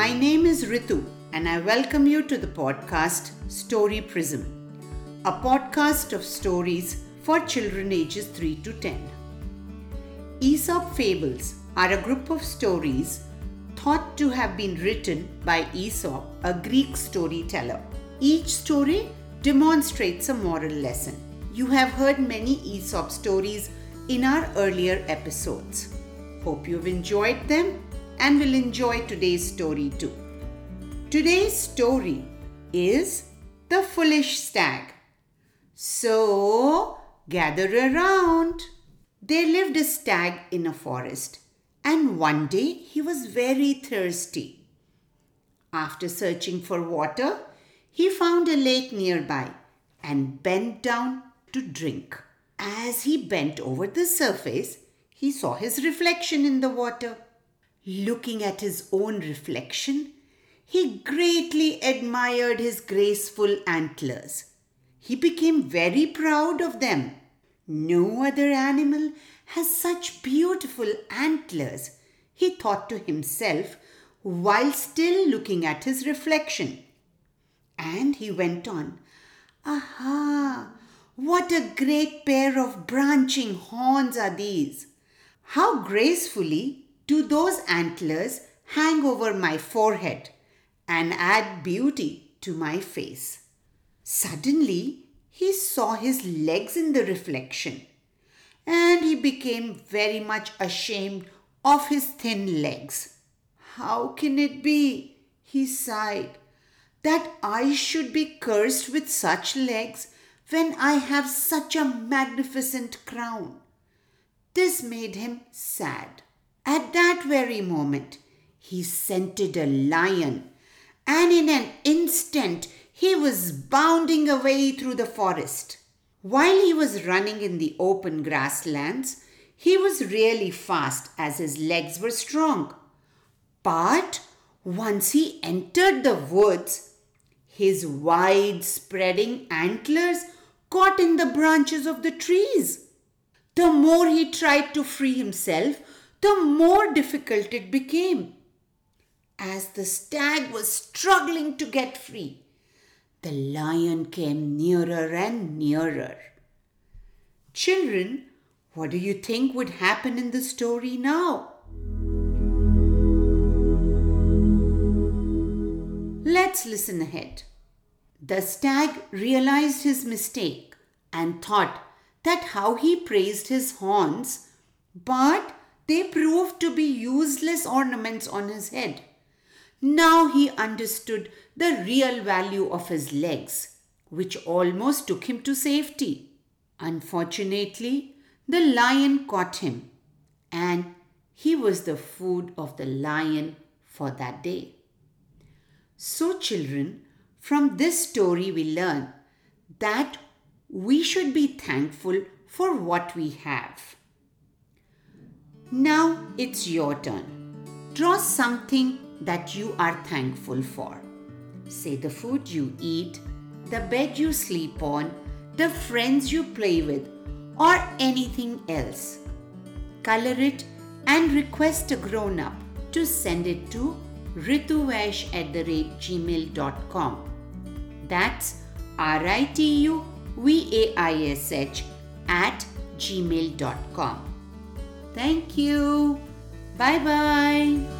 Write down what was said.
My name is Ritu, and I welcome you to the podcast Story Prism, a podcast of stories for children ages 3 to 10. Aesop Fables are a group of stories thought to have been written by Aesop, a Greek storyteller. Each story demonstrates a moral lesson. You have heard many Aesop stories in our earlier episodes. Hope you've enjoyed them and will enjoy today's story too. Today's story is The Foolish Stag. So, gather around. There lived a stag in a forest, and one day he was very thirsty. After searching for water, he found a lake nearby and bent down to drink. As he bent over the surface, he saw his reflection in the water. Looking at his own reflection, he greatly admired his graceful antlers. He became very proud of them. No other animal has such beautiful antlers, he thought to himself while still looking at his reflection. And he went on, Aha! What a great pair of branching horns are these! How gracefully do those antlers hang over my forehead and add beauty to my face? Suddenly, he saw his legs in the reflection and he became very much ashamed of his thin legs. How can it be, he sighed, that I should be cursed with such legs when I have such a magnificent crown? This made him sad. At that very moment, he scented a lion, and in an instant he was bounding away through the forest. While he was running in the open grasslands, he was really fast as his legs were strong. But once he entered the woods, his wide spreading antlers caught in the branches of the trees. The more he tried to free himself, the more difficult it became. As the stag was struggling to get free, the lion came nearer and nearer. Children, what do you think would happen in the story now? Let's listen ahead. The stag realized his mistake and thought that how he praised his horns, but they proved to be useless ornaments on his head. Now he understood the real value of his legs, which almost took him to safety. Unfortunately, the lion caught him, and he was the food of the lion for that day. So, children, from this story we learn that we should be thankful for what we have. Now it's your turn. Draw something that you are thankful for. Say the food you eat, the bed you sleep on, the friends you play with, or anything else. Color it and request a grown up to send it to rituvaish at the rate gmail.com. That's R I T U V A I S H at gmail.com. Thank you. Bye bye.